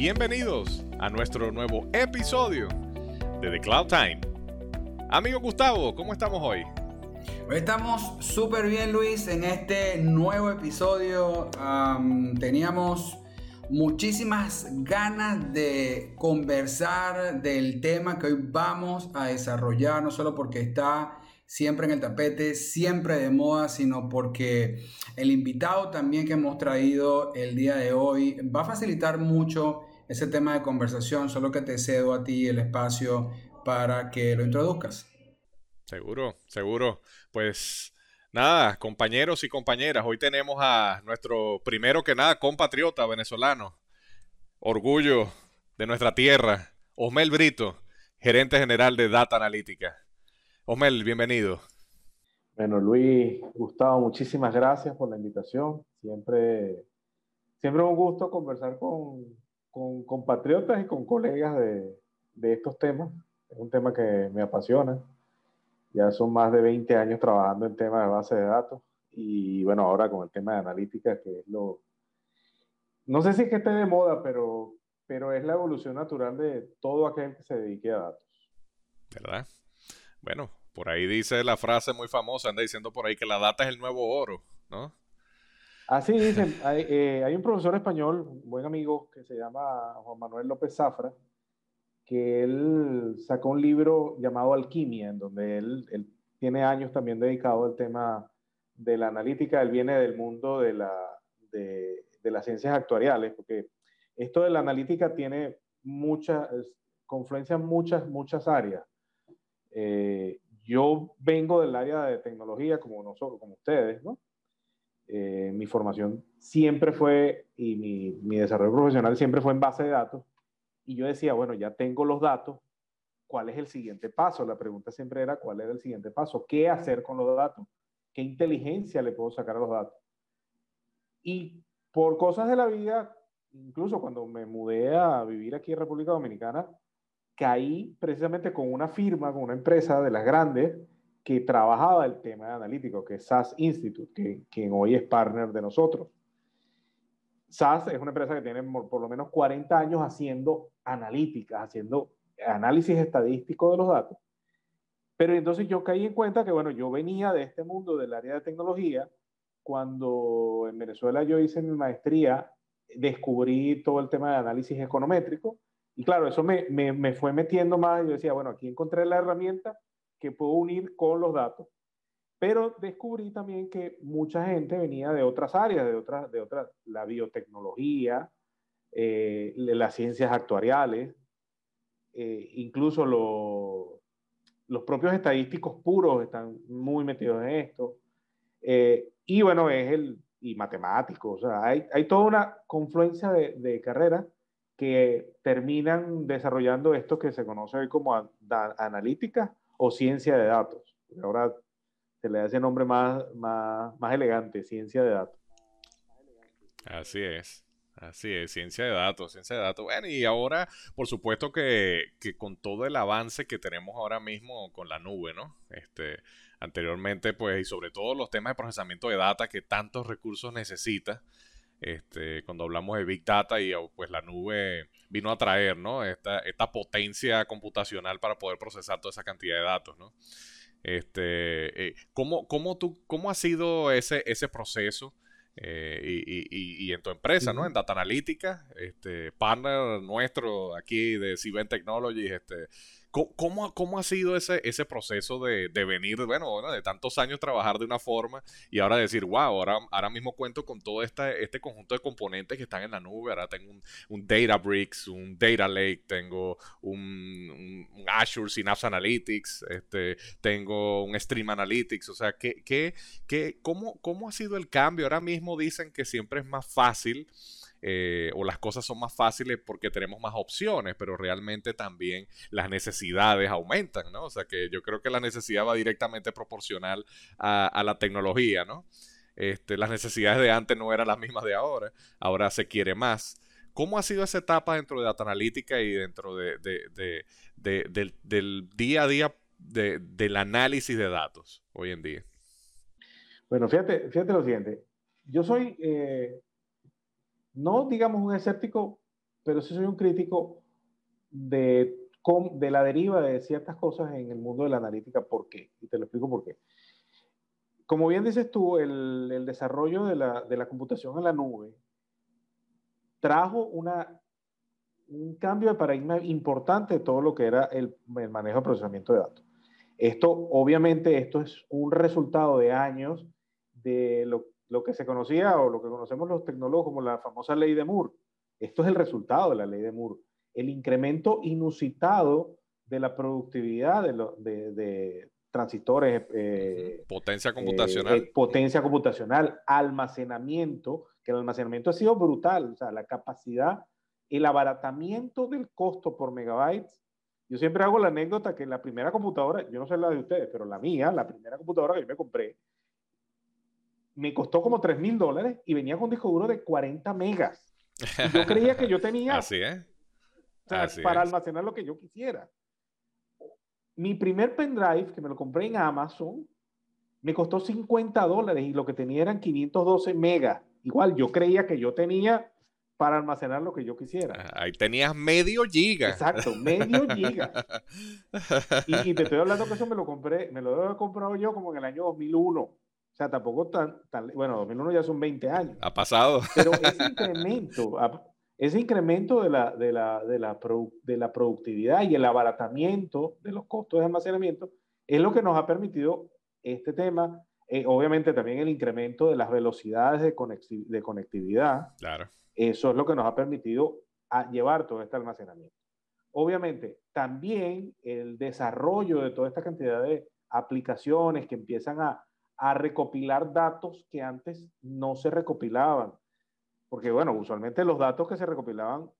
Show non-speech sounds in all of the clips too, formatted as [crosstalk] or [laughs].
Bienvenidos a nuestro nuevo episodio de The Cloud Time. Amigo Gustavo, ¿cómo estamos hoy? Estamos súper bien, Luis, en este nuevo episodio. teníamos muchísimas ganas de conversar del tema que hoy vamos a desarrollar, no solo porque está siempre en el tapete, siempre de moda, sino porque el invitado también que hemos traído el día de hoy va a facilitar mucho ese tema de conversación, solo que te cedo a ti el espacio para que lo introduzcas. Seguro, seguro. Pues nada, compañeros y compañeras, hoy tenemos a nuestro primero que nada compatriota venezolano, orgullo de nuestra tierra, Osmel Brito, gerente general de Data Analítica. Osmel, bienvenido. Bueno, Luis, Gustavo, muchísimas gracias por la invitación. Siempre, siempre un gusto conversar con, con compatriotas y con colegas de, de estos temas. Es un tema que me apasiona. Ya son más de 20 años trabajando en temas de base de datos y bueno, ahora con el tema de analítica, que es lo... No sé si es que esté de moda, pero, pero es la evolución natural de todo aquel que se dedique a datos. ¿Verdad? Bueno, por ahí dice la frase muy famosa, anda diciendo por ahí que la data es el nuevo oro, ¿no? Así dicen. Hay, eh, hay un profesor español, un buen amigo, que se llama Juan Manuel López Zafra, que él sacó un libro llamado Alquimia, en donde él, él tiene años también dedicado al tema de la analítica. Él viene del mundo de, la, de, de las ciencias actuariales, porque esto de la analítica tiene muchas, confluencia en muchas, muchas áreas. Eh, yo vengo del área de tecnología como nosotros, como ustedes, ¿no? Eh, mi formación siempre fue, y mi, mi, desarrollo profesional siempre fue en base de datos, y yo decía, bueno, ya tengo los datos, ¿cuál es el siguiente paso? La pregunta siempre era, ¿cuál era el siguiente paso? ¿Qué hacer con los datos? ¿Qué inteligencia le puedo sacar a los datos? Y por cosas de la vida, incluso cuando me mudé a vivir aquí en República Dominicana, caí precisamente con una firma, con una empresa de las grandes que trabajaba el tema de analítico, que es SAS Institute, que, quien hoy es partner de nosotros. SAS es una empresa que tiene por lo menos 40 años haciendo analíticas, haciendo análisis estadístico de los datos. Pero entonces yo caí en cuenta que, bueno, yo venía de este mundo del área de tecnología. Cuando en Venezuela yo hice mi maestría, descubrí todo el tema de análisis econométrico y claro, eso me, me, me fue metiendo más. Yo decía, bueno, aquí encontré la herramienta que puedo unir con los datos. Pero descubrí también que mucha gente venía de otras áreas, de otras, de otras, la biotecnología, eh, las ciencias actuariales, eh, incluso lo, los propios estadísticos puros están muy metidos en esto. Eh, y bueno, es el, y matemáticos, o sea, hay, hay toda una confluencia de, de carreras que terminan desarrollando esto que se conoce como analítica o ciencia de datos. Ahora se le da ese nombre más, más, más elegante, ciencia de datos. Así es. Así es, ciencia de datos, ciencia de datos. Bueno, y ahora, por supuesto que, que, con todo el avance que tenemos ahora mismo con la nube, ¿no? Este, anteriormente, pues, y sobre todo los temas de procesamiento de data que tantos recursos necesita, este, cuando hablamos de Big Data y oh, pues la nube vino a traer, ¿no? Esta, esta potencia computacional para poder procesar toda esa cantidad de datos, ¿no? Este, eh, ¿cómo, cómo, tú, ¿Cómo ha sido ese, ese proceso eh, y, y, y, en tu empresa, ¿no? En Data Analytica, este, partner nuestro aquí de Cibent Technologies, este, ¿Cómo, cómo ha sido ese, ese proceso de, de venir, bueno, de tantos años trabajar de una forma y ahora decir, wow, ahora, ahora mismo cuento con todo este, este conjunto de componentes que están en la nube, ahora tengo un, un Databricks, un Data Lake, tengo un, un, Azure Synapse Analytics, este, tengo un Stream Analytics, o sea, ¿qué, qué, qué, cómo, ¿cómo ha sido el cambio? Ahora mismo dicen que siempre es más fácil eh, o las cosas son más fáciles porque tenemos más opciones, pero realmente también las necesidades aumentan, ¿no? O sea que yo creo que la necesidad va directamente proporcional a, la tecnología, ¿no? Este, las necesidades de antes no eran las mismas de ahora, ahora se quiere más. ¿Cómo ha sido esa etapa dentro de Data Analítica y dentro de, del, día a día del análisis de datos hoy en día? Bueno, fíjate, fíjate lo siguiente. Yo soy eh, no digamos un escéptico, pero sí soy un crítico de, de la deriva de ciertas cosas en el mundo de la analítica. ¿Por qué? Y te lo explico por qué. Como bien dices tú, el, el desarrollo de la, de la computación en la nube trajo una, un cambio de paradigma importante de todo lo que era el, el manejo de procesamiento de datos. Esto, obviamente, esto es un resultado de años de lo, lo, que se conocía o lo que conocemos los tecnólogos como la famosa ley de Moore. Esto es el resultado de la ley de Moore. El incremento inusitado de la productividad de, lo, de, de transistores. Eh, potencia computacional. Eh, potencia computacional, almacenamiento, que el almacenamiento ha sido brutal, o sea, la capacidad, el abaratamiento del costo por megabytes. Yo siempre hago la anécdota que la primera computadora, yo no sé la de ustedes, pero la mía, la primera computadora que yo me compré, me costó como 3 mil dólares y venía con un disco duro de 40 megas. yo [laughs] creía que yo tenía Así es. para almacenar lo que yo quisiera. Mi primer pendrive, que me lo compré en Amazon, me costó 50 dólares y lo que tenía eran 512 megas. Igual, yo creía que yo tenía para almacenar lo que yo quisiera. Ahí tenías medio giga. Exacto, medio [laughs] giga. y, te estoy hablando que eso me lo compré, me lo he comprado yo como en el año 2001. O sea, tampoco tan, tan, bueno, 2001 ya son 20 años. Ha pasado. Pero ese [laughs] incremento, ese incremento de la, de, la, de, la de la productividad y el abaratamiento de los costos de almacenamiento es lo que nos ha permitido este tema. Eh, obviamente también el incremento de las velocidades de, de conectividad. Claro. Eso es lo que nos ha permitido a llevar todo este almacenamiento. Obviamente, también el desarrollo de toda esta cantidad de aplicaciones que empiezan a, a recopilar datos que antes no se recopilaban. Porque bueno, usualmente los datos que se recopilaban,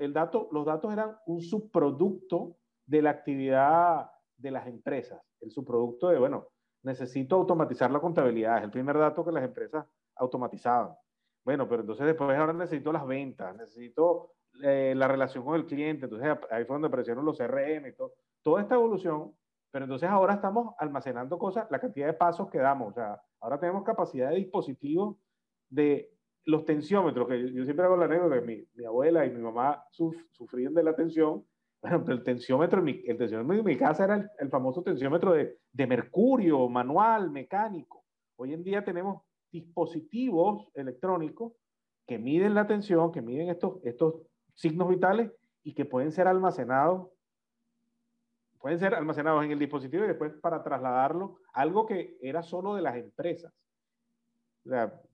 el dato, los datos eran un subproducto de la actividad de las empresas, el subproducto de, bueno, necesito automatizar la contabilidad, es el primer dato que las empresas automatizaban. Bueno, pero entonces después ahora necesito las ventas, necesito eh, la relación con el cliente, entonces ahí fue donde aparecieron los CRM y todo, toda esta evolución, pero entonces ahora estamos almacenando cosas, la cantidad de pasos que damos, o ahora tenemos capacidad de dispositivos de los tensiómetros, que yo, siempre hago la anécdota que mi, abuela y mi mamá sufrían de la tensión, [laughs] bueno, el tensiómetro, el tensiómetro en mi casa era el, famoso tensiómetro de, de, mercurio, manual, mecánico. Hoy en día tenemos dispositivos electrónicos que miden la tensión, que miden estos, estos signos vitales y que pueden ser almacenados pueden ser almacenados en el dispositivo y después para trasladarlo, algo que era solo de las empresas.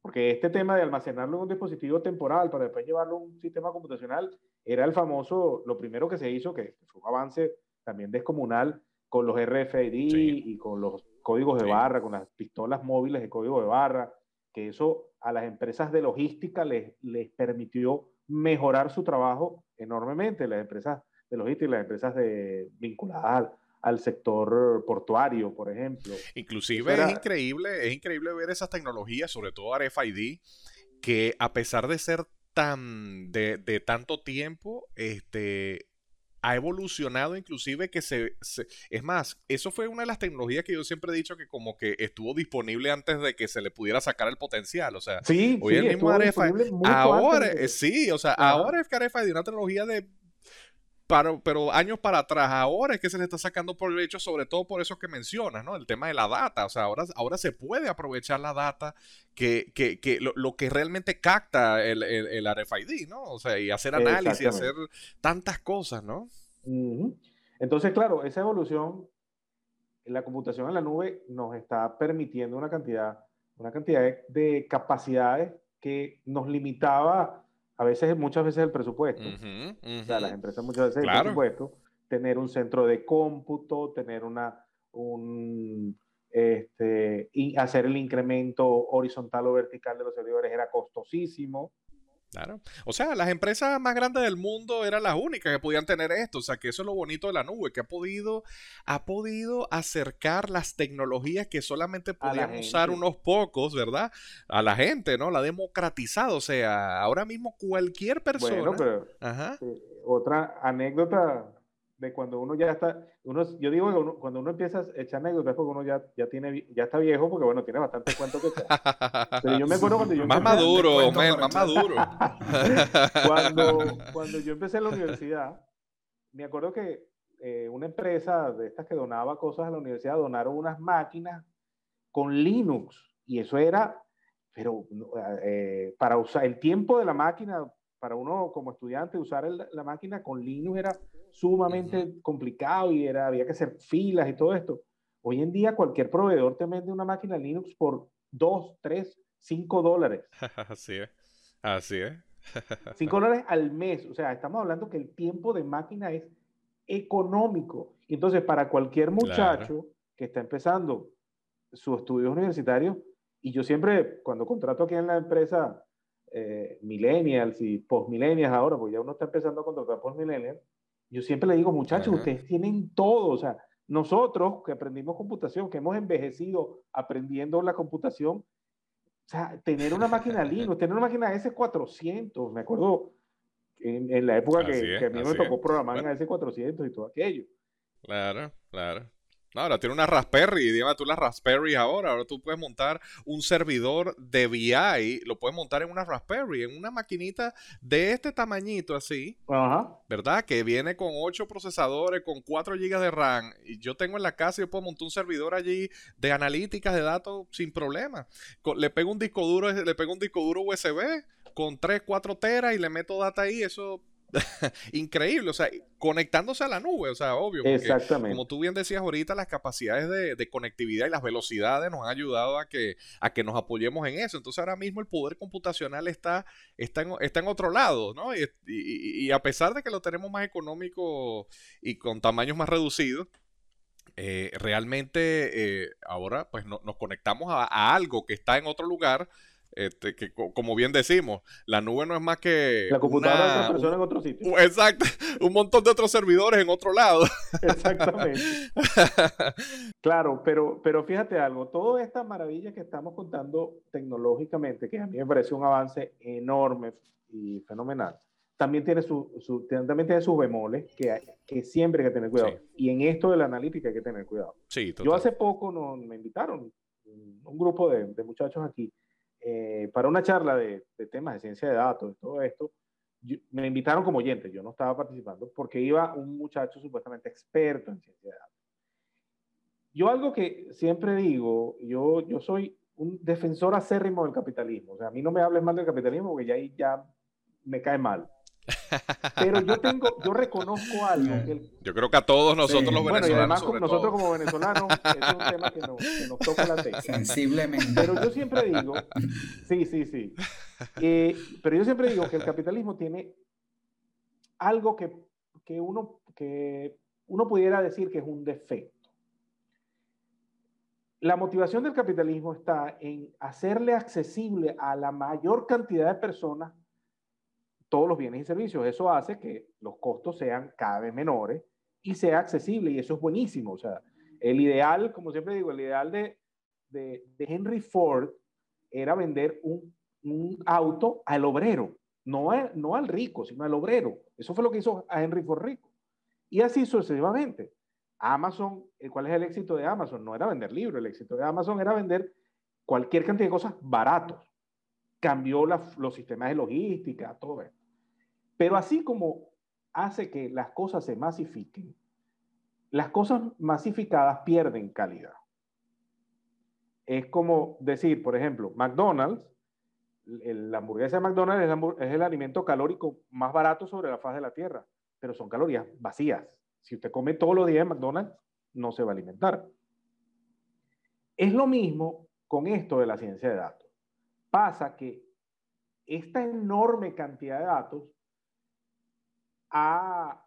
Porque este tema de almacenarlo en un dispositivo temporal para después llevarlo a un sistema computacional era el famoso, lo primero que se hizo, que fue un avance también descomunal con los RFID y con los códigos de barra, con las pistolas móviles de código de barra, que eso a las empresas de logística les, les permitió mejorar su trabajo enormemente, las empresas de logística y las empresas de, vinculadas al sector portuario, por ejemplo. Inclusive es increíble, es increíble ver esas tecnologías, sobre todo RFID, que a pesar de ser tan de, tanto tiempo, este ha evolucionado inclusive que se, es más, eso fue una de las tecnologías que yo siempre he dicho que como que estuvo disponible antes de que se le pudiera sacar el potencial, o sea, sí, hoy el mismo RFID, ahora, sí, o sea, ahora es que RFID una tecnología de pero, años para atrás, ahora es que se le está sacando por provecho, sobre todo por eso que mencionas, ¿no? El tema de la data. O sea, ahora, ahora se puede aprovechar la data que, que, que lo, que realmente capta el, el, RFID, ¿no? O sea, y hacer análisis, hacer tantas cosas, ¿no? Entonces, claro, esa evolución, la computación en la nube nos está permitiendo una cantidad, una cantidad de capacidades que nos limitaba a veces, muchas veces el presupuesto. O sea, las empresas muchas veces el presupuesto, tener un centro de cómputo, tener una, un, este, y hacer el incremento horizontal o vertical de los servidores era costosísimo. Claro. O sea, las empresas más grandes del mundo eran las únicas que podían tener esto. O sea, que eso es lo bonito de la nube, que ha podido, ha podido acercar las tecnologías que solamente podían usar unos pocos, ¿verdad? A la gente, ¿no? La ha democratizado. O sea, ahora mismo cualquier persona. Bueno, pero Ajá. Eh, otra anécdota de cuando uno ya está, uno, yo digo que cuando uno empieza a echar anécdotas porque uno ya, ya, tiene, ya está viejo, porque bueno, tiene bastante cuento que echar. Pero yo me acuerdo cuando yo... Más maduro, más maduro. [laughs] cuando, cuando yo empecé en la universidad, me acuerdo que eh, una empresa de estas que donaba cosas a la universidad donaron unas máquinas con Linux y eso era, pero eh, para usar el tiempo de la máquina, para uno como estudiante usar la máquina con Linux era sumamente complicado y era, había que hacer filas y todo esto. Hoy en día cualquier proveedor te vende una máquina Linux por 2, 3, 5 dólares. [laughs] Así es. Así es. [laughs] 5 dólares al mes. O sea, estamos hablando que el tiempo de máquina es económico. Entonces, para cualquier muchacho que está empezando sus estudios universitarios, y yo siempre, cuando contrato aquí en la empresa eh, millennials y post-millennials ahora, porque ya uno está empezando a contratar post-millennials, yo siempre le digo, muchachos, ustedes tienen todo, o sea, nosotros que aprendimos computación, que hemos envejecido aprendiendo la computación, o sea, tener una máquina [laughs] Linux, tener una máquina S400, me acuerdo en, la época que, a mí me tocó programar en S400 y todo aquello. Claro, claro. Ahora tiene una Raspberry, dígame tú la Raspberry ahora, ahora tú puedes montar un servidor de VI, lo puedes montar en una Raspberry, en una maquinita de este tamañito así, Ajá. ¿verdad? Que viene con 8 procesadores, con 4 GB de RAM, y yo tengo en la casa y yo puedo montar un servidor allí de analíticas de datos sin problema. Le pego un disco duro, le pego un disco duro USB, con 3, 4 teras y le meto data ahí, eso [laughs] increíble, o sea, conectándose a la nube, o sea, obvio. Exactamente. Como tú bien decías ahorita, las capacidades de, conectividad y las velocidades nos han ayudado a que, a que nos apoyemos en eso. Entonces ahora mismo el poder computacional está, está, en, está en otro lado, ¿no? Y, a pesar de que lo tenemos más económico y con tamaños más reducidos, eh, realmente eh, ahora pues nos conectamos a algo que está en otro lugar este, que como bien decimos, la nube no es más que. La computadora de otra persona en otro sitio. Exacto, un montón de otros servidores en otro lado. Exactamente. [laughs] claro, pero, pero fíjate algo, toda esta maravilla que estamos contando tecnológicamente, que a mí me parece un avance enorme y fenomenal, también tiene, su, también tiene sus bemoles que, que siempre hay que tener cuidado. Y en esto de la analítica hay que tener cuidado. Sí, Yo hace poco no, me invitaron un grupo de, de muchachos aquí eh, para una charla de, temas de ciencia de datos todo esto, me invitaron como oyente, yo no estaba participando, porque iba un muchacho supuestamente experto en ciencia de datos. Yo algo que siempre digo, yo, yo soy un defensor acérrimo del capitalismo, o sea, a mí no me hables mal del capitalismo porque ya ya me cae mal. Pero yo tengo, yo reconozco algo. yo creo que a todos nosotros los venezolanos. Bueno, y además nosotros como venezolanos, es un tema que nos, toca la tecla. Sensiblemente. Pero yo siempre digo, sí, sí, sí. Eh, pero yo siempre digo que el capitalismo tiene algo que, que, uno, que uno pudiera decir que es un defecto. La motivación del capitalismo está en hacerle accesible a la mayor cantidad de personas todos los bienes y servicios. Eso hace que los costos sean cada vez menores y sea accesible y eso es buenísimo. O sea, el ideal, como siempre digo, el ideal de, de, Henry Ford era vender un, un, auto al obrero, no, no al rico, sino al obrero. Eso fue lo que hizo a Henry Ford rico. Y así sucesivamente. Amazon, ¿cuál es el éxito de Amazon? No era vender libros, el éxito de Amazon era vender cualquier cantidad de cosas baratos cambió los sistemas de logística, todo eso. Pero así como hace que las cosas se masifiquen, las cosas masificadas pierden calidad. Es como decir, por ejemplo, McDonald's, la hamburguesa de McDonald's es, el alimento calórico más barato sobre la faz de la Tierra, pero son calorías vacías. Si usted come todos los días en McDonald's, no se va a alimentar. Es lo mismo con esto de la ciencia de datos pasa que esta enorme cantidad de datos ha,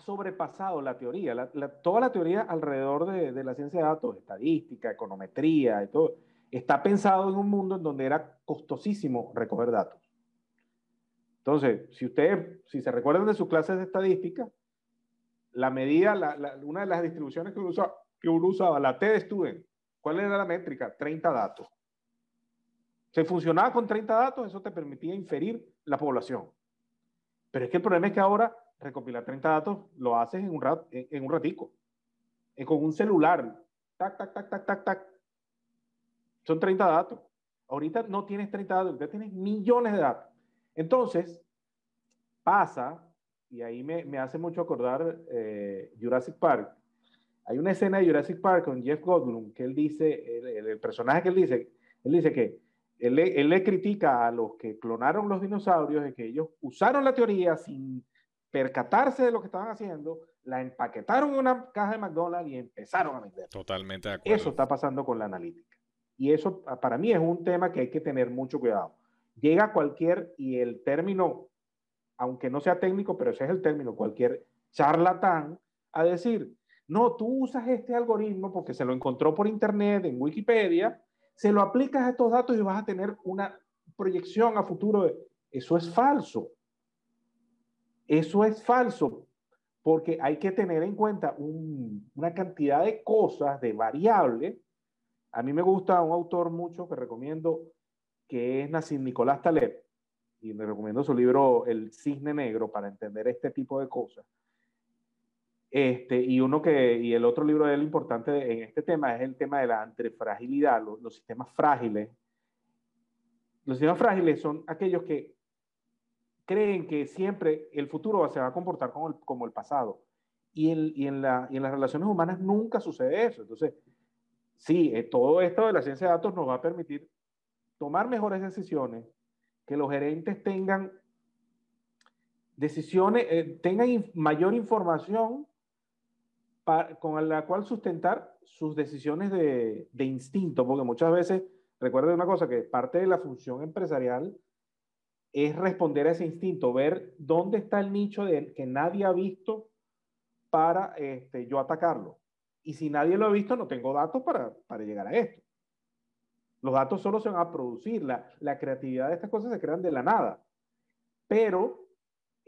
sobrepasado la teoría. toda la teoría alrededor de, la ciencia de datos, estadística, econometría y todo, está pensado en un mundo en donde era costosísimo recoger datos. Entonces, si ustedes, si se recuerdan de sus clases de estadística, la medida, una de las distribuciones que uno, que uno usaba, la T de Student, ¿cuál era la métrica? 30 datos. Se funcionaba con 30 datos, eso te permitía inferir la población. Pero es que el problema es que ahora recopilar 30 datos lo haces en un, rat, en, un ratico. Es con un celular. Tac, tac, tac, tac, tac, tac. Son 30 datos. Ahorita no tienes 30 datos, ya tienes millones de datos. Entonces, pasa, y ahí me, me hace mucho acordar eh, Jurassic Park. Hay una escena de Jurassic Park con Jeff Goldblum que él dice, el, el personaje que él dice, él dice que él, él, le critica a los que clonaron los dinosaurios de que ellos usaron la teoría sin percatarse de lo que estaban haciendo, la empaquetaron en una caja de McDonald's y empezaron a vender. Totalmente de acuerdo. Eso está pasando con la analítica. Y eso para mí es un tema que hay que tener mucho cuidado. Llega cualquier, y el término, aunque no sea técnico, pero ese es el término, cualquier charlatán, a decir, no, tú usas este algoritmo porque se lo encontró por internet, en Wikipedia, se lo aplicas a estos datos y vas a tener una proyección a futuro. Eso es falso. Eso es falso porque hay que tener en cuenta una cantidad de cosas, de variables. A mí me gusta un autor mucho que recomiendo, que es Nassim Nicolás Taleb, y le recomiendo su libro El Cisne Negro para entender este tipo de cosas. Este, y uno que, y el otro libro de él importante en este tema es el tema de la antifragilidad, los, los sistemas frágiles. Los sistemas frágiles son aquellos que creen que siempre el futuro se va a comportar como el, como el pasado. Y en, y, en la, y en, las relaciones humanas nunca sucede eso. Entonces, sí, eh, todo esto de la ciencia de datos nos va a permitir tomar mejores decisiones, que los gerentes tengan decisiones, eh, tengan mayor información con la cual sustentar sus decisiones de, de, instinto, porque muchas veces, recuerden una cosa, que parte de la función empresarial es responder a ese instinto, ver dónde está el nicho de, que nadie ha visto para este, yo atacarlo. Y si nadie lo ha visto, no tengo datos para, para llegar a esto. Los datos solo se van a producir, la, la creatividad de estas cosas se crean de la nada. Pero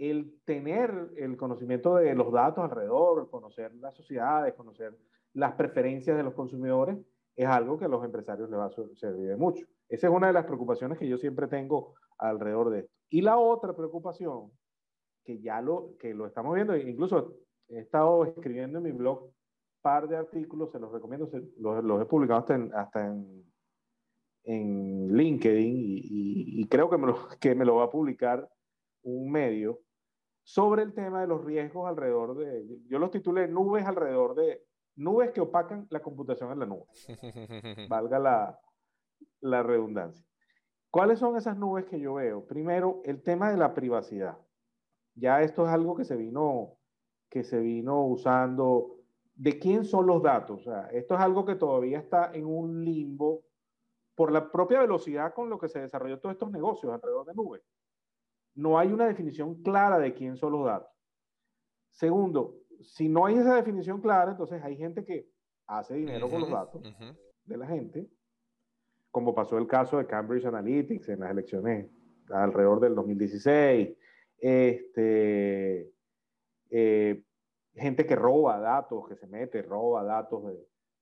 el tener el conocimiento de los datos alrededor, conocer las sociedades, conocer las preferencias de los consumidores, es algo que a los empresarios les va a servir de mucho. Esa es una de las preocupaciones que yo siempre tengo alrededor de esto. Y la otra preocupación, que ya lo, que lo estamos viendo, incluso he estado escribiendo en mi blog un par de artículos, se los recomiendo, los, los, he publicado hasta en, hasta en, en LinkedIn y, y, creo que me, lo, que me lo va a publicar un medio sobre el tema de los riesgos alrededor de, yo los titulé nubes alrededor de, nubes que opacan la computación en la nube. [laughs] Valga la, la redundancia. ¿Cuáles son esas nubes que yo veo? Primero, el tema de la privacidad. Ya esto es algo que se vino, que se vino usando. ¿De quién son los datos? O sea, esto es algo que todavía está en un limbo por la propia velocidad con lo que se desarrolló todos estos negocios alrededor de nubes no hay una definición clara de quién son los datos. Segundo, si no hay esa definición clara, entonces hay gente que hace dinero con los datos de la gente, como pasó el caso de Cambridge Analytics en las elecciones alrededor del 2016. Este, eh, gente que roba datos, que se mete, roba datos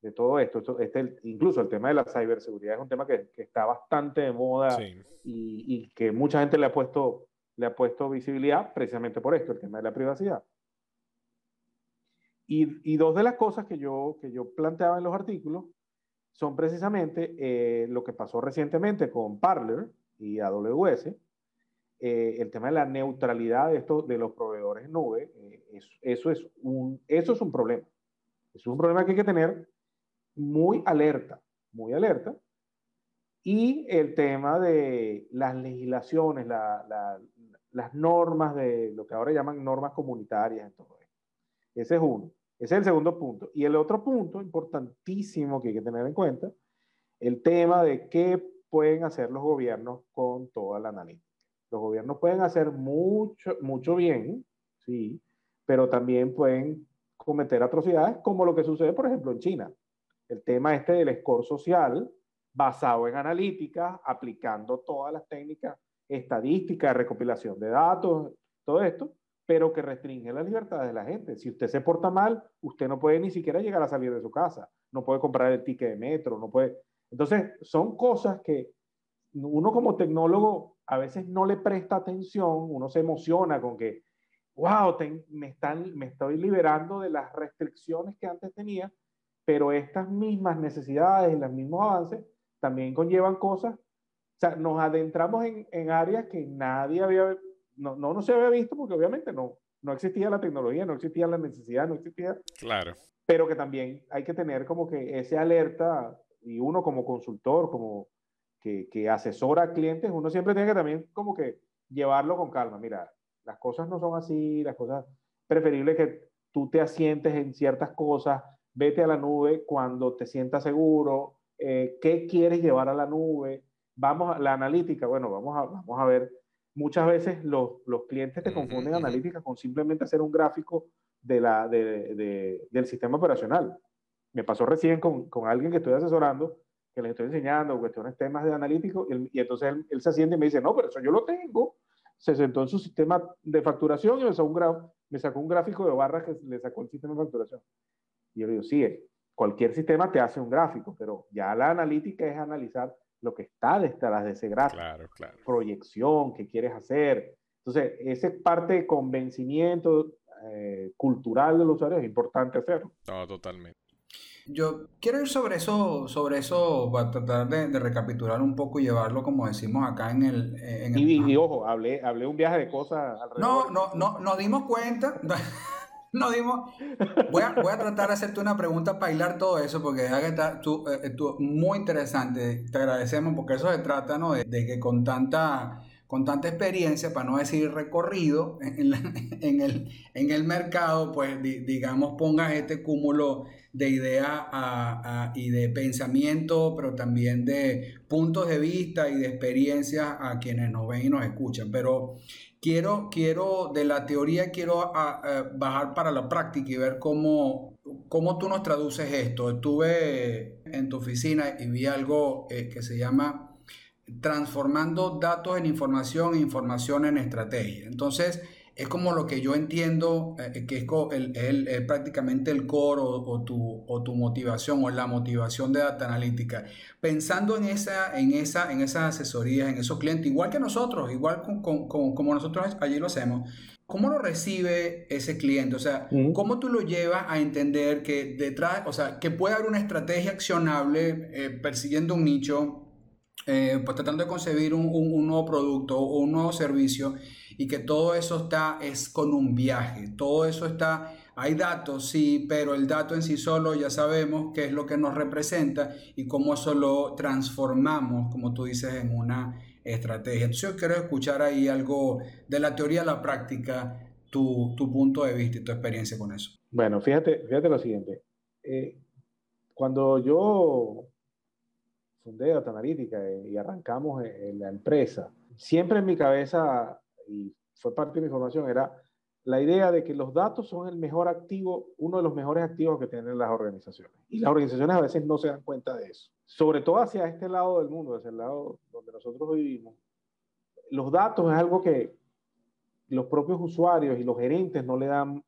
de, todo esto. este, incluso el tema de la ciberseguridad es un tema que, está bastante de moda y, y, que mucha gente le ha puesto le ha puesto visibilidad precisamente por esto, el tema de la privacidad. Y, y dos de las cosas que yo, que yo planteaba en los artículos son precisamente eh, lo que pasó recientemente con Parler y AWS, eh, el tema de la neutralidad de, esto, de los proveedores en nube, eh, eso, eso, es un, eso es un problema. Es un problema que hay que tener muy alerta, muy alerta. Y el tema de las legislaciones, la, la, las normas de lo que ahora llaman normas comunitarias en todo esto. Ese es uno. Ese es el segundo punto. Y el otro punto importantísimo que hay que tener en cuenta, el tema de qué pueden hacer los gobiernos con toda la analítica. Los gobiernos pueden hacer mucho, mucho bien, sí, pero también pueden cometer atrocidades como lo que sucede, por ejemplo, en China. El tema este del score social basado en analítica, aplicando todas las técnicas estadística, recopilación de datos, todo esto, pero que restringe la libertad de la gente. Si usted se porta mal, usted no puede ni siquiera llegar a salir de su casa, no puede comprar el ticket de metro, no puede... Entonces, son cosas que uno como tecnólogo a veces no le presta atención, uno se emociona con que wow, me, están, me estoy liberando de las restricciones que antes tenía, pero estas mismas necesidades y los mismos avances también conllevan cosas. O sea, nos adentramos en, en áreas que nadie había, no, no, no se había visto porque obviamente no, no existía la tecnología, no existía la necesidad, no existía. Claro. Pero que también hay que tener como que ese alerta y uno como consultor, como que, que asesora a clientes, uno siempre tiene que también como que llevarlo con calma. Mira, las cosas no son así, las cosas, preferible que tú te asientes en ciertas cosas, vete a la nube cuando te sientas seguro, eh, qué quieres llevar a la nube, vamos a la analítica, bueno, vamos a, vamos a ver, muchas veces los, los clientes te confunden analítica con simplemente hacer un gráfico de la, de, de, del sistema operacional. Me pasó recién con, con, alguien que estoy asesorando, que les estoy enseñando cuestiones, temas de analítico, y, y entonces él, él, se asiente y me dice, no, pero eso yo lo tengo, se sentó en su sistema de facturación y me sacó un, me sacó un gráfico de barras que le sacó el sistema de facturación. Y yo le digo, sí, cualquier sistema te hace un gráfico, pero ya la analítica es analizar lo que está detrás de ese gráfico. Claro, claro. Proyección, qué quieres hacer. Entonces, esa parte de convencimiento eh, cultural del usuario es importante hacerlo. No, totalmente. Yo quiero ir sobre eso, sobre eso, para tratar de, de, recapitular un poco y llevarlo, como decimos acá en el... En el... Y, y, ojo, hablé, hablé un viaje de cosas alrededor. No, no, no, nos dimos cuenta, [laughs] [laughs] nos dimos... Voy a, voy a tratar de hacerte una pregunta para hilar todo eso, porque es que está tú, eh, tú, muy interesante, te agradecemos, porque eso se trata, ¿no? De, de que con tanta con tanta experiencia, para no decir recorrido [laughs] en, el, en el mercado, pues di, digamos pongas este cúmulo de ideas y de pensamiento, pero también de puntos de vista y de experiencias a quienes nos ven y nos escuchan. Pero quiero, quiero de la teoría, quiero bajar para la práctica y ver cómo, cómo tú nos traduces esto. Estuve en tu oficina y vi algo eh, que se llama transformando datos en información e información en estrategia. Entonces, es como lo que yo entiendo eh, que es el, el, el, prácticamente el core o, o, tu, o, tu, motivación o la motivación de data analítica. Pensando en esa, en esa, en esas asesorías, en esos clientes, igual que nosotros, igual con, con, con, como nosotros allí lo hacemos, ¿cómo lo recibe ese cliente? O sea. ¿cómo tú lo llevas a entender que detrás, o sea, que puede haber una estrategia accionable eh, persiguiendo un nicho? Eh, pues tratando de concebir un, un, nuevo producto o un nuevo servicio y que todo eso está es con un viaje, todo eso está, hay datos, sí, pero el dato en sí solo ya sabemos qué es lo que nos representa y cómo eso lo transformamos, como tú dices, en una estrategia. Entonces yo quiero escuchar ahí algo de la teoría a la práctica, tu, tu punto de vista y tu experiencia con eso. Bueno, fíjate, fíjate lo siguiente. Eh, cuando yo fundé Data Analítica y arrancamos en la empresa, siempre en mi cabeza, y fue parte de mi formación, era la idea de que los datos son el mejor activo, uno de los mejores activos que tienen las organizaciones. Y las organizaciones a veces no se dan cuenta de eso. Sobre todo hacia este lado del mundo, hacia el lado donde nosotros vivimos. Los datos es algo que los propios usuarios y los gerentes no le dan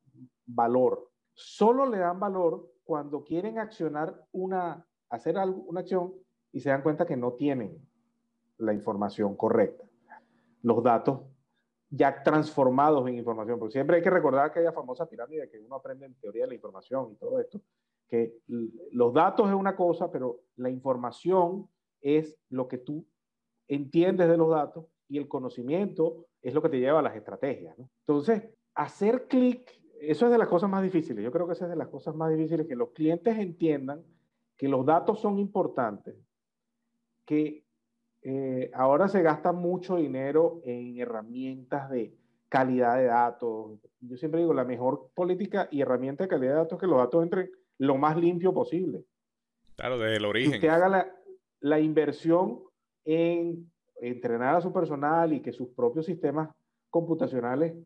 valor. Solo le dan valor cuando quieren accionar una, hacer algo, una acción y se dan cuenta que no tienen la información correcta. Los datos ya transformados en información, porque siempre hay que recordar aquella famosa pirámide que uno aprende en teoría de la información y todo esto, que los datos es una cosa, pero la información es lo que tú entiendes de los datos y el conocimiento es lo que te lleva a las estrategias. ¿no? Entonces, hacer clic, eso es de las cosas más difíciles. Yo creo que esa es de las cosas más difíciles, que los clientes entiendan que los datos son importantes, que eh, ahora se gasta mucho dinero en herramientas de calidad de datos. Yo siempre digo, la mejor política y herramienta de calidad de datos es que los datos entren lo más limpio posible. Claro, desde el origen. Que usted haga la, la inversión en entrenar a su personal y que sus propios sistemas computacionales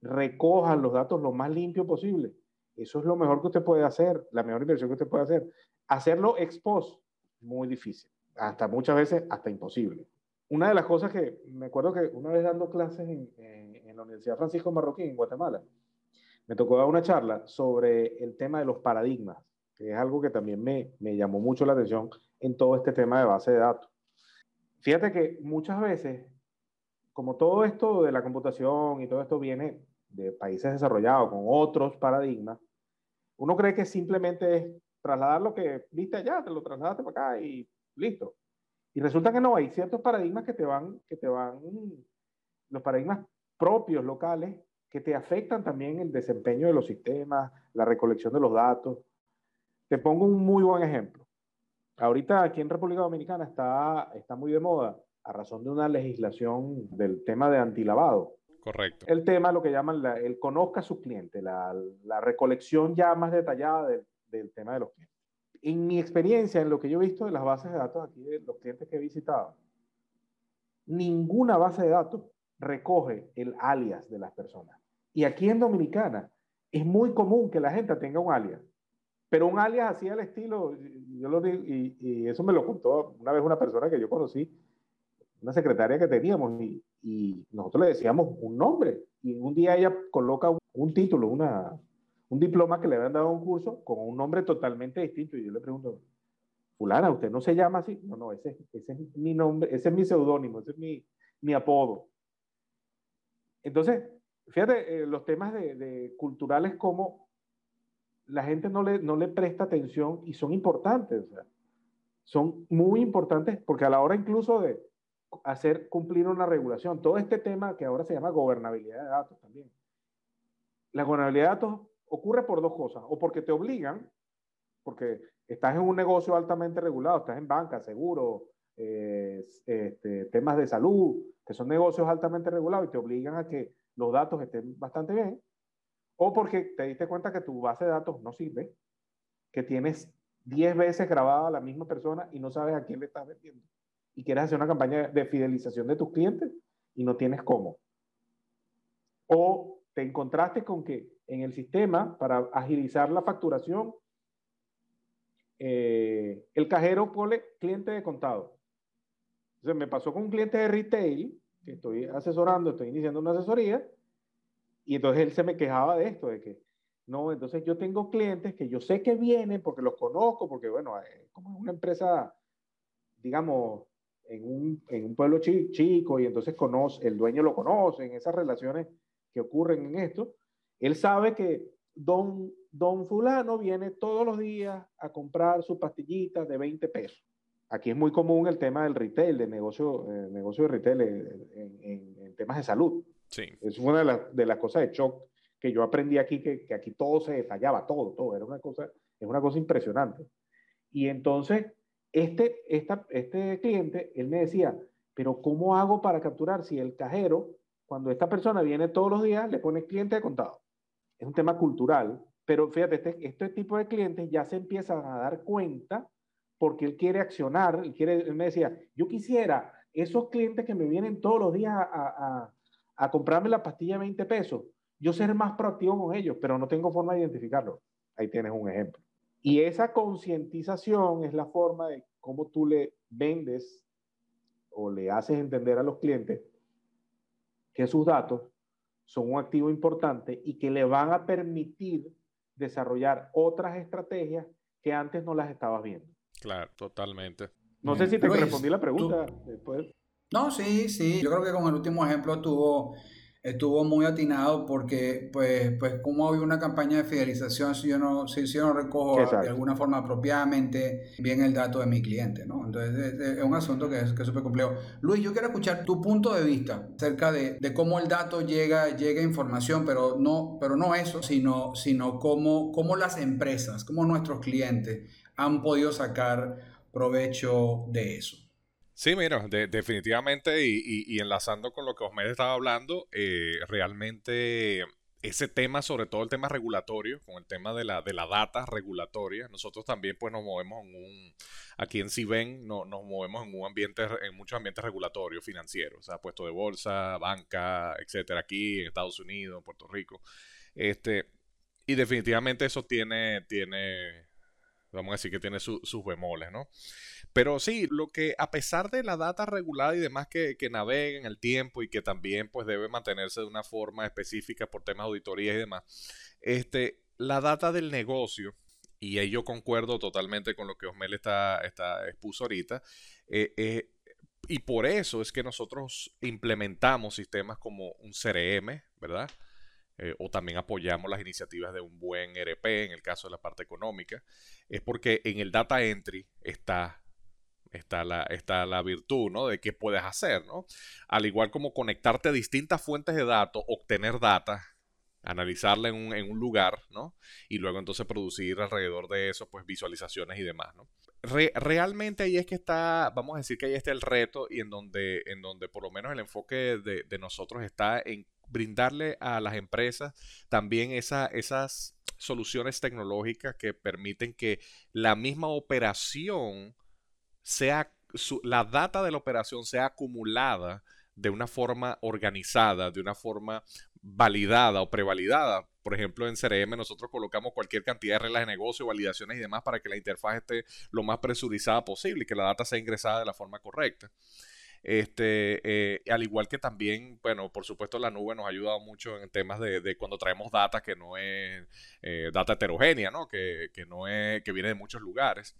recojan los datos lo más limpio posible. Eso es lo mejor que usted puede hacer, la mejor inversión que usted puede hacer. Hacerlo ex post, muy difícil hasta muchas veces hasta imposible. Una de las cosas que me acuerdo que una vez dando clases en, en, en la Universidad Francisco Marroquín, en Guatemala, me tocó dar una charla sobre el tema de los paradigmas, que es algo que también me, me llamó mucho la atención en todo este tema de base de datos. Fíjate que muchas veces, como todo esto de la computación y todo esto viene de países desarrollados con otros paradigmas, uno cree que simplemente es trasladar lo que viste allá, te lo trasladaste para acá y listo. Y resulta que no, hay ciertos paradigmas que te van, que te van, los paradigmas propios locales que te afectan también el desempeño de los sistemas, la recolección de los datos. Te pongo un muy buen ejemplo. Ahorita aquí en República Dominicana está, está muy de moda, a razón de una legislación del tema de antilavado. Correcto. El tema, lo que llaman el conozca a su cliente, la, la recolección ya más detallada del, del tema de los clientes. En mi experiencia, en lo que yo he visto de las bases de datos aquí, de los clientes que he visitado, ninguna base de datos recoge el alias de las personas. Y aquí en Dominicana es muy común que la gente tenga un alias, pero un alias así al estilo, yo lo digo, y, eso me lo contó una vez una persona que yo conocí, una secretaria que teníamos, y, nosotros le decíamos un nombre, y un día ella coloca un, título, una, un diploma que le habían dado a un curso con un nombre totalmente distinto, y yo le pregunto, fulana, ¿usted no se llama así? No, no, ese, ese es mi nombre, ese es mi seudónimo, ese es mi, mi apodo. Entonces, fíjate, eh, los temas de, culturales como la gente no le, no le presta atención y son importantes, son muy importantes porque a la hora incluso de hacer cumplir una regulación, todo este tema que ahora se llama gobernabilidad de datos también. La gobernabilidad de datos ocurre por dos cosas, o porque te obligan, porque estás en un negocio altamente regulado, estás en banca, seguro, eh, este, temas de salud, que son negocios altamente regulados y te obligan a que los datos estén bastante bien, o porque te diste cuenta que tu base de datos no sirve, que tienes 10 veces grabada a la misma persona y no sabes a quién le estás vendiendo, y quieres hacer una campaña de fidelización de tus clientes y no tienes cómo. O te encontraste con que en el sistema, para agilizar la facturación, eh, el cajero pone cliente de contado. Entonces me pasó con un cliente de retail que estoy asesorando, estoy iniciando una asesoría, y entonces él se me quejaba de esto, de que, no, entonces yo tengo clientes que yo sé que vienen porque los conozco, porque bueno, eh, como es una empresa, digamos, en un, en un pueblo chico y entonces conoce, el dueño lo conoce, en esas relaciones que ocurren en esto, él sabe que don, don fulano viene todos los días a comprar sus pastillitas de 20 pesos. Aquí es muy común el tema del retail, del negocio, eh, negocio de retail en, en, temas de salud. Sí. Es una de, de, las cosas de shock que yo aprendí aquí, que, que, aquí todo se detallaba, todo, todo. Era una cosa, es una cosa impresionante. Y entonces, este, esta, este cliente, él me decía, pero ¿cómo hago para capturar si el cajero, cuando esta persona viene todos los días, le pone cliente de contado? Es un tema cultural, pero fíjate, este, este tipo de clientes ya se empiezan a dar cuenta porque él quiere accionar, él, quiere, él me decía, yo quisiera esos clientes que me vienen todos los días a, a, comprarme la pastilla 20 pesos, yo ser más proactivo con ellos, pero no tengo forma de identificarlo. Ahí tienes un ejemplo. Y esa concientización es la forma de cómo tú le vendes o le haces entender a los clientes que sus datos son un activo importante y que le van a permitir desarrollar otras estrategias que antes no las estabas viendo. Claro, totalmente. No sé si te respondí la pregunta después. No, sí, sí. Yo creo que con el último ejemplo estuvo, estuvo muy atinado porque, pues, pues como hay una campaña de fidelización si yo no, si, yo no recojo de alguna forma apropiadamente bien el dato de mi cliente, ¿no? Entonces es, un asunto que es que súper complejo. Luis, yo quiero escuchar tu punto de vista acerca de, de, cómo el dato llega, llega información, pero no, pero no eso, sino, sino cómo, cómo las empresas, cómo nuestros clientes han podido sacar provecho de eso. Sí, mira, definitivamente, y, enlazando con lo que Osmed estaba hablando, eh, realmente ese tema, sobre todo el tema regulatorio, con el tema de la, de la data regulatoria, nosotros también pues nos movemos en un, aquí en Ciben no, nos movemos en un ambiente, en muchos ambientes regulatorios, financieros, o sea, puesto de bolsa, banca, etcétera, aquí en Estados Unidos, en Puerto Rico. Este, y definitivamente eso tiene, tiene Vamos a decir que tiene sus bemoles, ¿no? Pero sí, lo que a pesar de la data regulada y demás que, que navega en el tiempo y que también pues debe mantenerse de una forma específica por temas de auditoría y demás, este, la data del negocio, y ahí yo concuerdo totalmente con lo que Osmel está, está expuso ahorita, eh, eh, y por eso es que nosotros implementamos sistemas como un CRM, ¿verdad? Eh, o también apoyamos las iniciativas de un buen RP en el caso de la parte económica, es porque en el data entry está, está, la, está la virtud ¿no? de qué puedes hacer. ¿no? Al igual como conectarte a distintas fuentes de datos, obtener data, analizarla en un, en un lugar, ¿no? Y luego entonces producir alrededor de eso, pues visualizaciones y demás, ¿no? realmente ahí es que está, vamos a decir que ahí está el reto y en donde, en donde por lo menos el enfoque de, de nosotros está en brindarle a las empresas también esas soluciones tecnológicas que permiten que la misma operación sea, la data de la operación sea acumulada de una forma organizada, de una forma validada o prevalidada. Por ejemplo, en CRM nosotros colocamos cualquier cantidad de reglas de negocio, validaciones y demás para que la interfaz esté lo más presurizada posible y que la data sea ingresada de la forma correcta. Este, eh, al igual que también, bueno, por supuesto la nube nos ha ayudado mucho en temas de, cuando traemos data que no es eh, data heterogénea, ¿no? Que, que, no es, que viene de muchos lugares.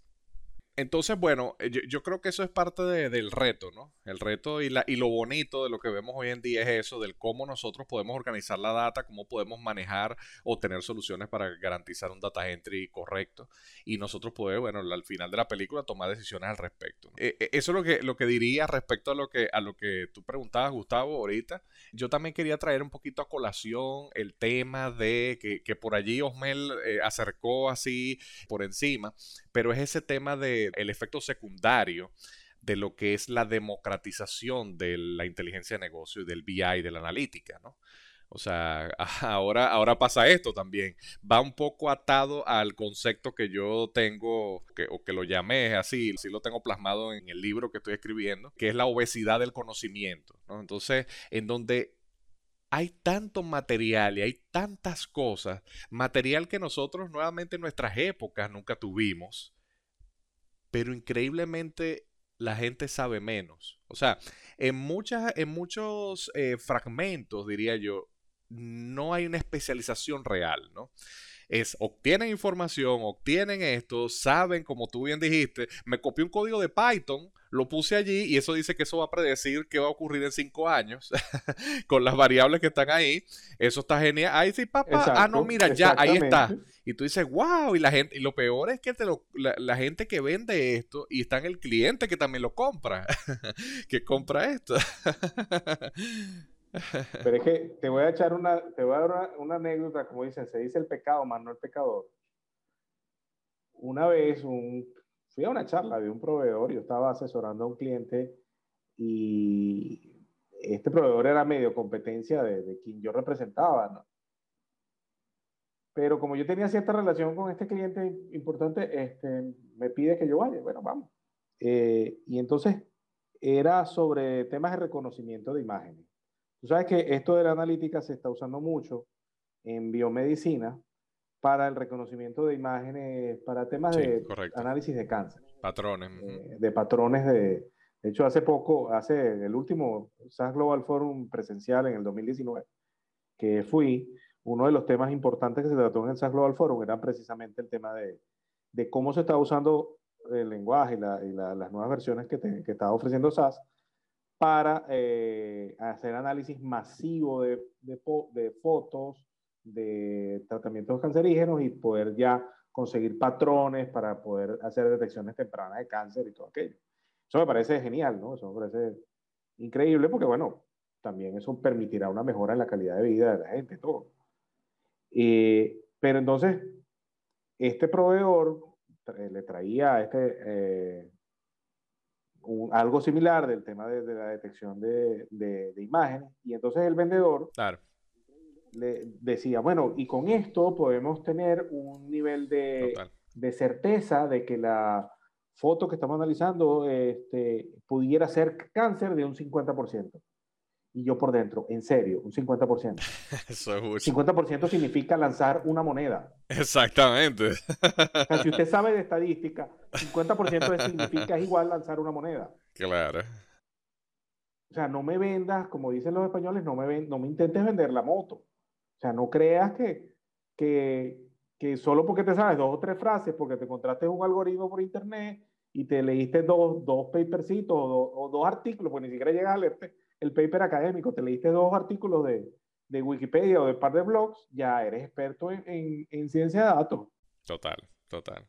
Entonces, bueno, eh, yo, creo que eso es parte del reto, ¿no? El reto y, la, y lo bonito de lo que vemos hoy en día es eso, del cómo nosotros podemos organizar la data, cómo podemos manejar o tener soluciones para garantizar un data entry correcto y nosotros poder, bueno, al final de la película tomar decisiones al respecto. Eh, eh, eso es lo que, lo que diría respecto a lo que, a lo que tú preguntabas, Gustavo, ahorita. Yo también quería traer un poquito a colación el tema de que, que por allí Osmel acercó así por encima, pero es ese tema del el efecto secundario de lo que es la democratización de la inteligencia de negocio y del BI, de la analítica, ¿no? O sea, [laughs] ahora, ahora pasa esto también. Va un poco atado al concepto que yo tengo, que, o que lo llamé así, sí lo tengo plasmado en el libro que estoy escribiendo, que es la obesidad del conocimiento. ¿no? Entonces, en donde hay tanto material y hay tantas cosas, material que nosotros nuevamente en nuestras épocas nunca tuvimos, pero increíblemente la gente sabe menos. O sea, en, muchas, en muchos eh, fragmentos, diría yo, no hay una especialización real, ¿no? es obtienen información, obtienen esto, saben, como tú bien dijiste, me copié un código de Python, lo puse allí y eso dice que eso va a predecir qué va a ocurrir en cinco años [laughs] con las variables que están ahí. Eso está genial. Ahí sí, papá. ah, no, mira, ya, ahí está. Y tú dices, wow, y la gente, y lo peor es que te lo, la, la, gente que vende esto y está en el cliente que también lo compra, [laughs] que compra esto. [laughs] Pero es que te voy a echar una, te voy a dar una, anécdota, como dicen, se dice el pecado, más no el pecador. Una vez un, fui a una charla de un proveedor, yo estaba asesorando a un cliente y este proveedor era medio competencia de, de quien yo representaba, ¿no? Pero como yo tenía cierta relación con este cliente importante, este, me pide que yo vaya. Bueno, vamos. Eh, y entonces era sobre temas de reconocimiento de imágenes. Tú sabes que esto de la analítica se está usando mucho en biomedicina para el reconocimiento de imágenes, para temas de análisis de cáncer. Patrones. Eh, de patrones de... De hecho, hace poco, hace el último SAS Global Forum presencial en el 2019, que fui, uno de los temas importantes que se trató en el SAS Global Forum era precisamente el tema de, de cómo se está usando el lenguaje y, las nuevas versiones que, que estaba ofreciendo SAS para eh, hacer análisis masivo de, de, fotos de tratamientos cancerígenos y poder ya conseguir patrones para poder hacer detecciones tempranas de cáncer y todo aquello. Eso me parece genial, ¿no? Eso me parece increíble porque, bueno, también eso permitirá una mejora en la calidad de vida de la gente, todo. pero entonces, este proveedor le traía este, eh, algo similar del tema de, la detección de, de, imágenes. Y entonces el vendedor le decía, bueno, y con esto podemos tener un nivel de, de certeza de que la foto que estamos analizando este, pudiera ser cáncer de un 50% y yo por dentro, en serio, un 50%. [laughs] Eso es mucho. 50% significa lanzar una moneda. Exactamente. si usted [laughs] sabe de estadística, 50% significa es igual lanzar una moneda. Claro. O sea, no me vendas, como dicen los españoles, no me, no me intentes vender la moto. O sea, no creas que, que, que solo porque te sabes dos o tres frases, porque te encontraste un algoritmo por internet y te leíste dos, dos papercitos o, o dos artículos, pues ni siquiera llegas a leerte el paper académico, te leíste dos artículos de, de Wikipedia o de par de blogs, ya eres experto en, en ciencia de datos. Total, total.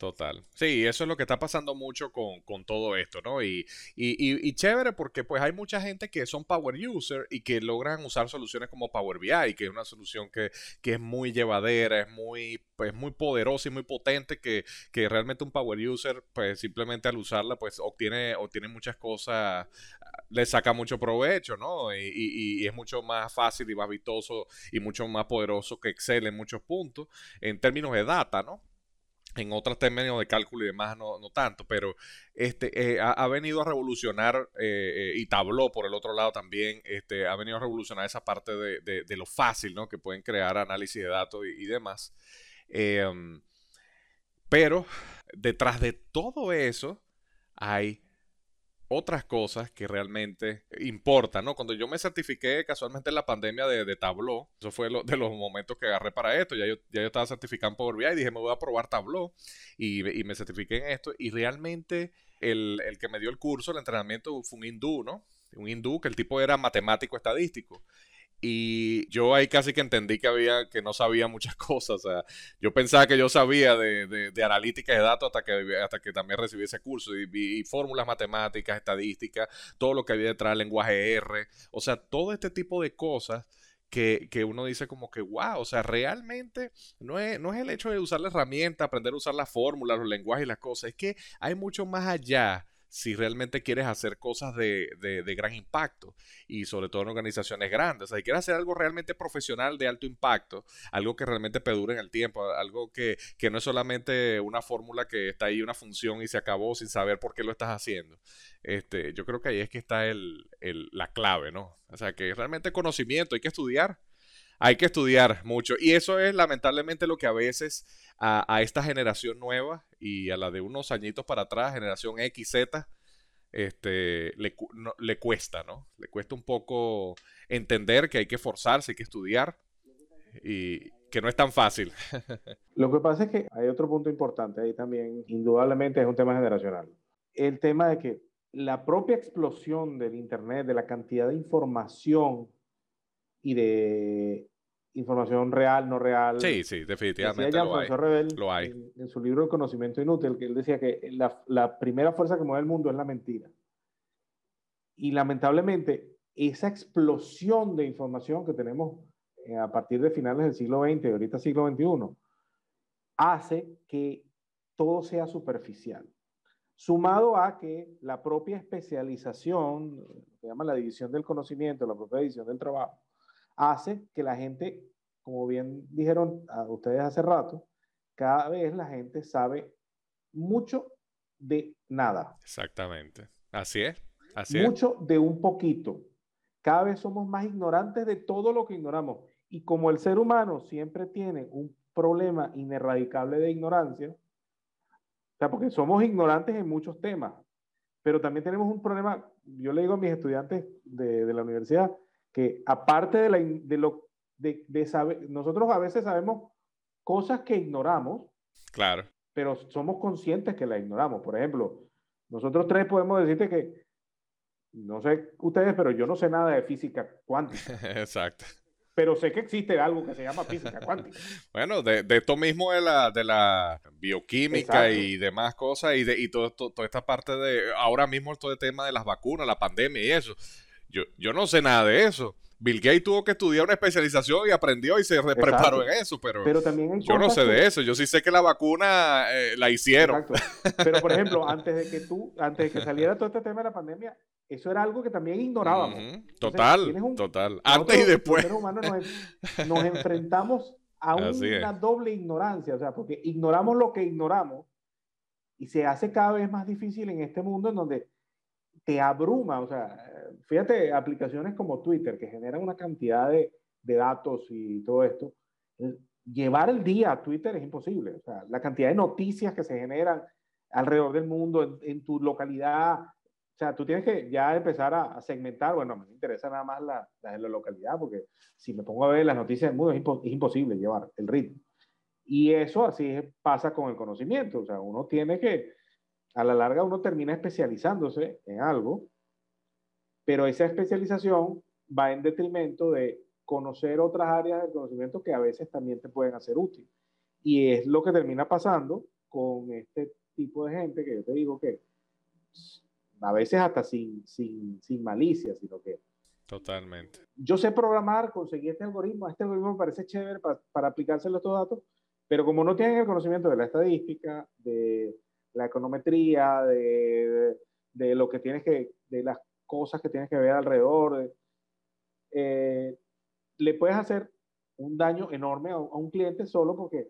Total. Sí, eso es lo que está pasando mucho con, todo esto, ¿no? Y, y, chévere porque pues hay mucha gente que son power user y que logran usar soluciones como Power BI, que es una solución que, es muy llevadera, es muy, pues, muy poderosa y muy potente, que, realmente un power user, pues simplemente al usarla, pues obtiene, obtiene muchas cosas, le saca mucho provecho, ¿no? Y, y es mucho más fácil y más vistoso y mucho más poderoso que Excel en muchos puntos, en términos de data, ¿no? En otros términos de cálculo y demás no, no tanto, pero este, eh, ha, venido a revolucionar, eh, eh, y Tableau por el otro lado también, este, ha venido a revolucionar esa parte de, de, lo fácil, ¿no? Que pueden crear análisis de datos y, y demás. Em, pero detrás de todo eso hay otras cosas que realmente importan, ¿no? Cuando yo me certifiqué casualmente en la pandemia de, de Tableau, eso fue de los momentos que agarré para esto, ya yo, ya yo estaba certificado en Power BI y dije, me voy a probar Tableau y, y me certifiqué en esto y realmente el, el, que me dio el curso, el entrenamiento fue un hindú, ¿no? Un hindú que el tipo era matemático estadístico. Y yo ahí casi que entendí que había, que no sabía muchas [laughs] cosas. O sea, yo pensaba que yo sabía de, de, analítica de datos hasta que, hasta que también recibí ese curso. Y, vi fórmulas matemáticas, estadísticas, todo lo que había detrás lenguaje R. O sea, todo este tipo de cosas que, que, uno dice como que, wow, o sea, realmente no es, no es el hecho de usar la herramienta, aprender a usar las fórmulas, los lenguajes y las cosas. Es que hay mucho más allá si realmente quieres hacer cosas de, de, gran impacto y sobre todo en organizaciones grandes. O sea, si quieres hacer algo realmente profesional de alto impacto, algo que realmente perdure en el tiempo, algo que, que no es solamente una fórmula que está ahí, una función y se acabó sin saber por qué lo estás haciendo. Este, yo creo que ahí es que está el, el, la clave, ¿no? O sea, que realmente conocimiento, hay que estudiar hay que estudiar mucho. Y eso es lamentablemente lo que a veces a, esta generación nueva y a la de unos añitos para atrás, generación XZ, este, le, le cuesta, ¿no? Le cuesta un poco entender que hay que forzarse, hay que estudiar y que no es tan fácil. [laughs] Lo que pasa es que hay otro punto importante ahí también, indudablemente es un tema generacional. El tema de que la propia explosión del Internet, de la cantidad de información y de información real, no real. Sí, sí, definitivamente lo hay. lo hay. En, su libro El conocimiento inútil, que él decía que la, la, primera fuerza que mueve el mundo es la mentira. Y lamentablemente, esa explosión de información que tenemos eh, a partir de finales del siglo XX y ahorita siglo XXI, hace que todo sea superficial. Sumado a que la propia especialización, se llama la división del conocimiento, la propia división del trabajo, hace que la gente, como bien dijeron a ustedes hace rato, cada vez la gente sabe mucho de nada. Exactamente. Así es. Así mucho de un poquito. Cada vez somos más ignorantes de todo lo que ignoramos. Y como el ser humano siempre tiene un problema inerradicable de ignorancia, o sea, porque somos ignorantes en muchos temas, pero también tenemos un problema, yo le digo a mis estudiantes de, de la universidad, que aparte de, la, de lo de, de saber, nosotros a veces sabemos cosas que ignoramos. Claro. Pero somos conscientes que la ignoramos. Por ejemplo, nosotros tres podemos decirte que, no sé ustedes, pero yo no sé nada de física cuántica. [laughs] Exacto. Pero sé que existe algo que se llama física [laughs] cuántica. bueno, de, de, esto mismo de la, de la bioquímica y demás cosas, y, de, y todo, toda esta parte de, ahora mismo todo el tema de las vacunas, la pandemia y eso yo, yo no sé nada de eso. Bill Gates tuvo que estudiar una especialización y aprendió y se preparó en eso, pero, pero también yo no sé de eso. Yo sí sé que la vacuna eh, la hicieron. Pero, por ejemplo, antes de que tú, antes de que saliera todo este tema de la pandemia, eso era algo que también ignorábamos. total, total. Antes y después. Los humanos nos, nos enfrentamos a [laughs] una doble ignorancia, o sea, porque ignoramos lo que ignoramos y se hace cada vez más difícil en este mundo en donde te abruma, o sea, fíjate, aplicaciones como Twitter que generan una cantidad de, de datos y todo esto, llevar el día a Twitter es imposible, o sea, la cantidad de noticias que se generan alrededor del mundo, en, tu localidad, o sea, tú tienes que ya empezar a, segmentar, bueno, me interesa nada más la, la, localidad, porque si me pongo a ver las noticias del mundo es, es imposible llevar el ritmo. Y eso así pasa con el conocimiento, o sea, uno tiene que a la larga uno termina especializándose en algo, pero esa especialización va en detrimento de conocer otras áreas del conocimiento que a veces también te pueden hacer útil. Y es lo que termina pasando con este tipo de gente que yo te digo que a veces hasta sin, sin, sin malicia, sino que... Totalmente. Yo sé programar, conseguí este algoritmo, este algoritmo me parece chévere para, para aplicárselo a estos datos, pero como no tienen el conocimiento de la estadística, de la econometría, de, de, lo que tienes que, de las cosas que tienes que ver alrededor, eh, le puedes hacer un daño enorme a, un cliente solo porque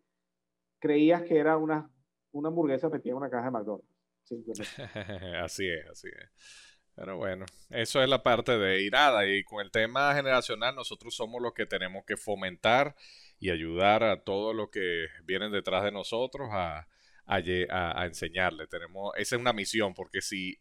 creías que era una, una hamburguesa metida en una caja de McDonald's. [laughs] así es, así es. Pero bueno, eso es la parte de irada y con el tema generacional nosotros somos los que tenemos que fomentar y ayudar a todos los que vienen detrás de nosotros a, a, enseñarle. Tenemos, esa es una misión, porque si,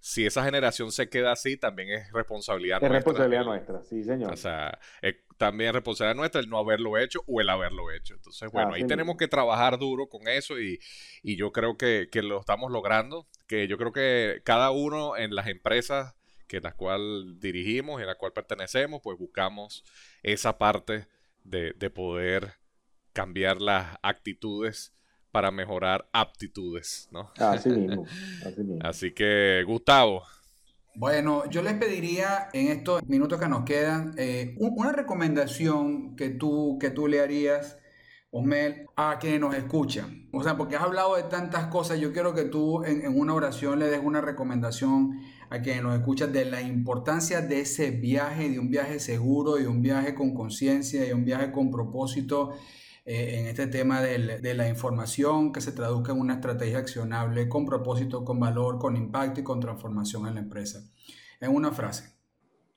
si esa generación se queda así, también es responsabilidad nuestra. Es responsabilidad nuestra, sí, señor. O sea, es también responsabilidad nuestra el no haberlo hecho o el haberlo hecho. Entonces, bueno, ahí tenemos que trabajar duro con eso y, y yo creo que, que, lo estamos logrando, que yo creo que cada uno en las empresas que las cual dirigimos y a la cual pertenecemos, pues buscamos esa parte de, de poder cambiar las actitudes para mejorar aptitudes, ¿no? [laughs] Así mismo, así que, Gustavo. Bueno, yo les pediría en estos minutos que nos quedan eh, una recomendación que tú, que tú le harías, Osmel, a quienes nos escuchan. O sea, porque has hablado de tantas cosas, yo quiero que tú en, en una oración le des una recomendación a quienes nos escuchan de la importancia de ese viaje, de un viaje seguro, de un viaje con conciencia, de un viaje con propósito eh, en este tema de la información que se traduzca en una estrategia accionable con propósito, con valor, con impacto y con transformación en la empresa. En una frase.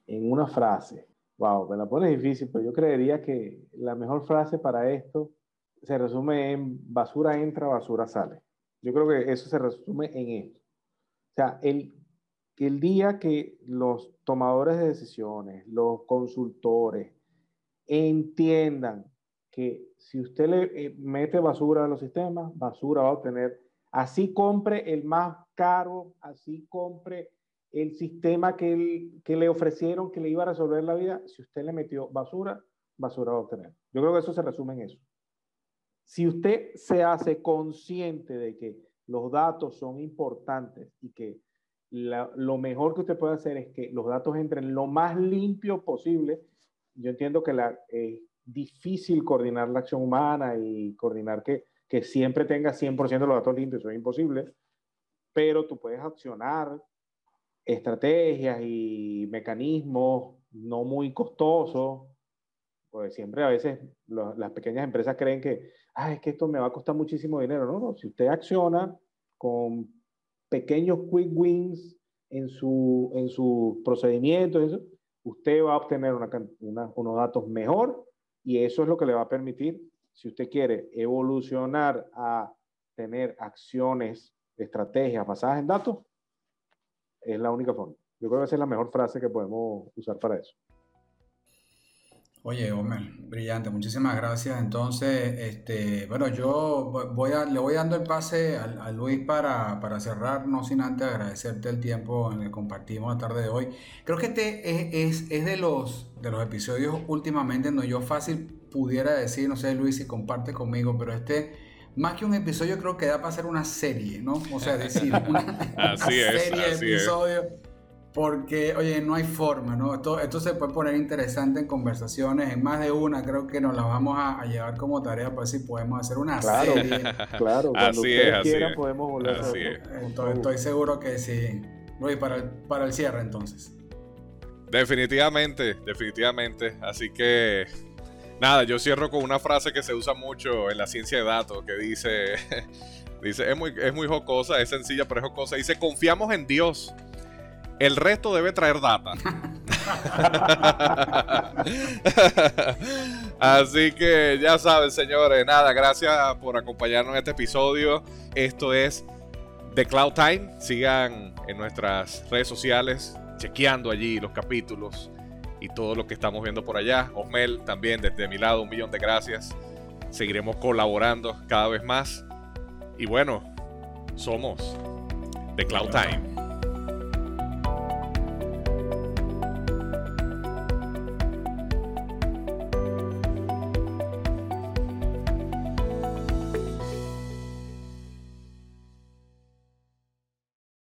En una frase. Wow, me la pones difícil, pero yo creería que la mejor frase para esto se resume en basura entra, basura sale. Yo creo que eso se resume en esto. O sea, el, el día que los tomadores de decisiones, los consultores, entiendan que si usted le eh, mete basura a los sistemas, basura va a obtener. Así compre el más caro, así compre el sistema que, que le ofrecieron que le iba a resolver la vida. Si usted le metió basura, basura va a obtener. Yo creo que eso se resume en eso. Si usted se hace consciente de que los datos son importantes y que lo mejor que usted puede hacer es que los datos entren lo más limpio posible, yo entiendo que la, eh, difícil coordinar la acción humana y coordinar que, que siempre tenga 100% de los datos limpios, eso es imposible, pero tú puedes accionar estrategias y mecanismos no muy costosos, pues siempre a veces las pequeñas empresas creen que, ah, es que esto me va a costar muchísimo dinero. No, no, si usted acciona con pequeños quick wins en su, en su procedimiento, eso, usted va a obtener una, unos datos mejor y eso es lo que le va a permitir, si usted quiere evolucionar a tener acciones, estrategias basadas en datos, es la única forma. Yo creo que esa es la mejor frase que podemos usar para eso. Oye, Homer, brillante, muchísimas gracias. Entonces, este, bueno, yo voy a, le voy dando el pase a, Luis para, para, cerrar, no sin antes agradecerte el tiempo en el que compartimos la tarde de hoy. Creo que este es, es, es de, los, de los episodios últimamente en donde yo fácil pudiera decir, no sé, Luis, si comparte conmigo, pero este, más que un episodio, creo que da para hacer una serie, ¿no? O sea, decir, [laughs] una, [laughs] serie de episodios. Porque, oye, no hay forma, ¿no? Esto, esto se puede poner interesante en conversaciones, en más de una, creo que nos la vamos a, llevar como tarea para ver si podemos hacer una serie. [laughs] Claro, cuando así ustedes quieran podemos volver así a estoy, estoy, seguro que sí. Luis, para el, para el cierre entonces. Definitivamente, definitivamente. Así que, nada, yo cierro con una frase que se usa mucho en la ciencia de datos, que dice, [laughs] dice, es muy, es muy jocosa, es sencilla, pero es jocosa. Dice, confiamos en Dios el resto debe traer data. [laughs] Así que ya saben, señores. Nada, gracias por acompañarnos en este episodio. Esto es The Cloud Time. Sigan en nuestras redes sociales, chequeando allí los capítulos y todo lo que estamos viendo por allá. Osmel, también desde mi lado, un millón de gracias. Seguiremos colaborando cada vez más. Y bueno, somos The Cloud Time.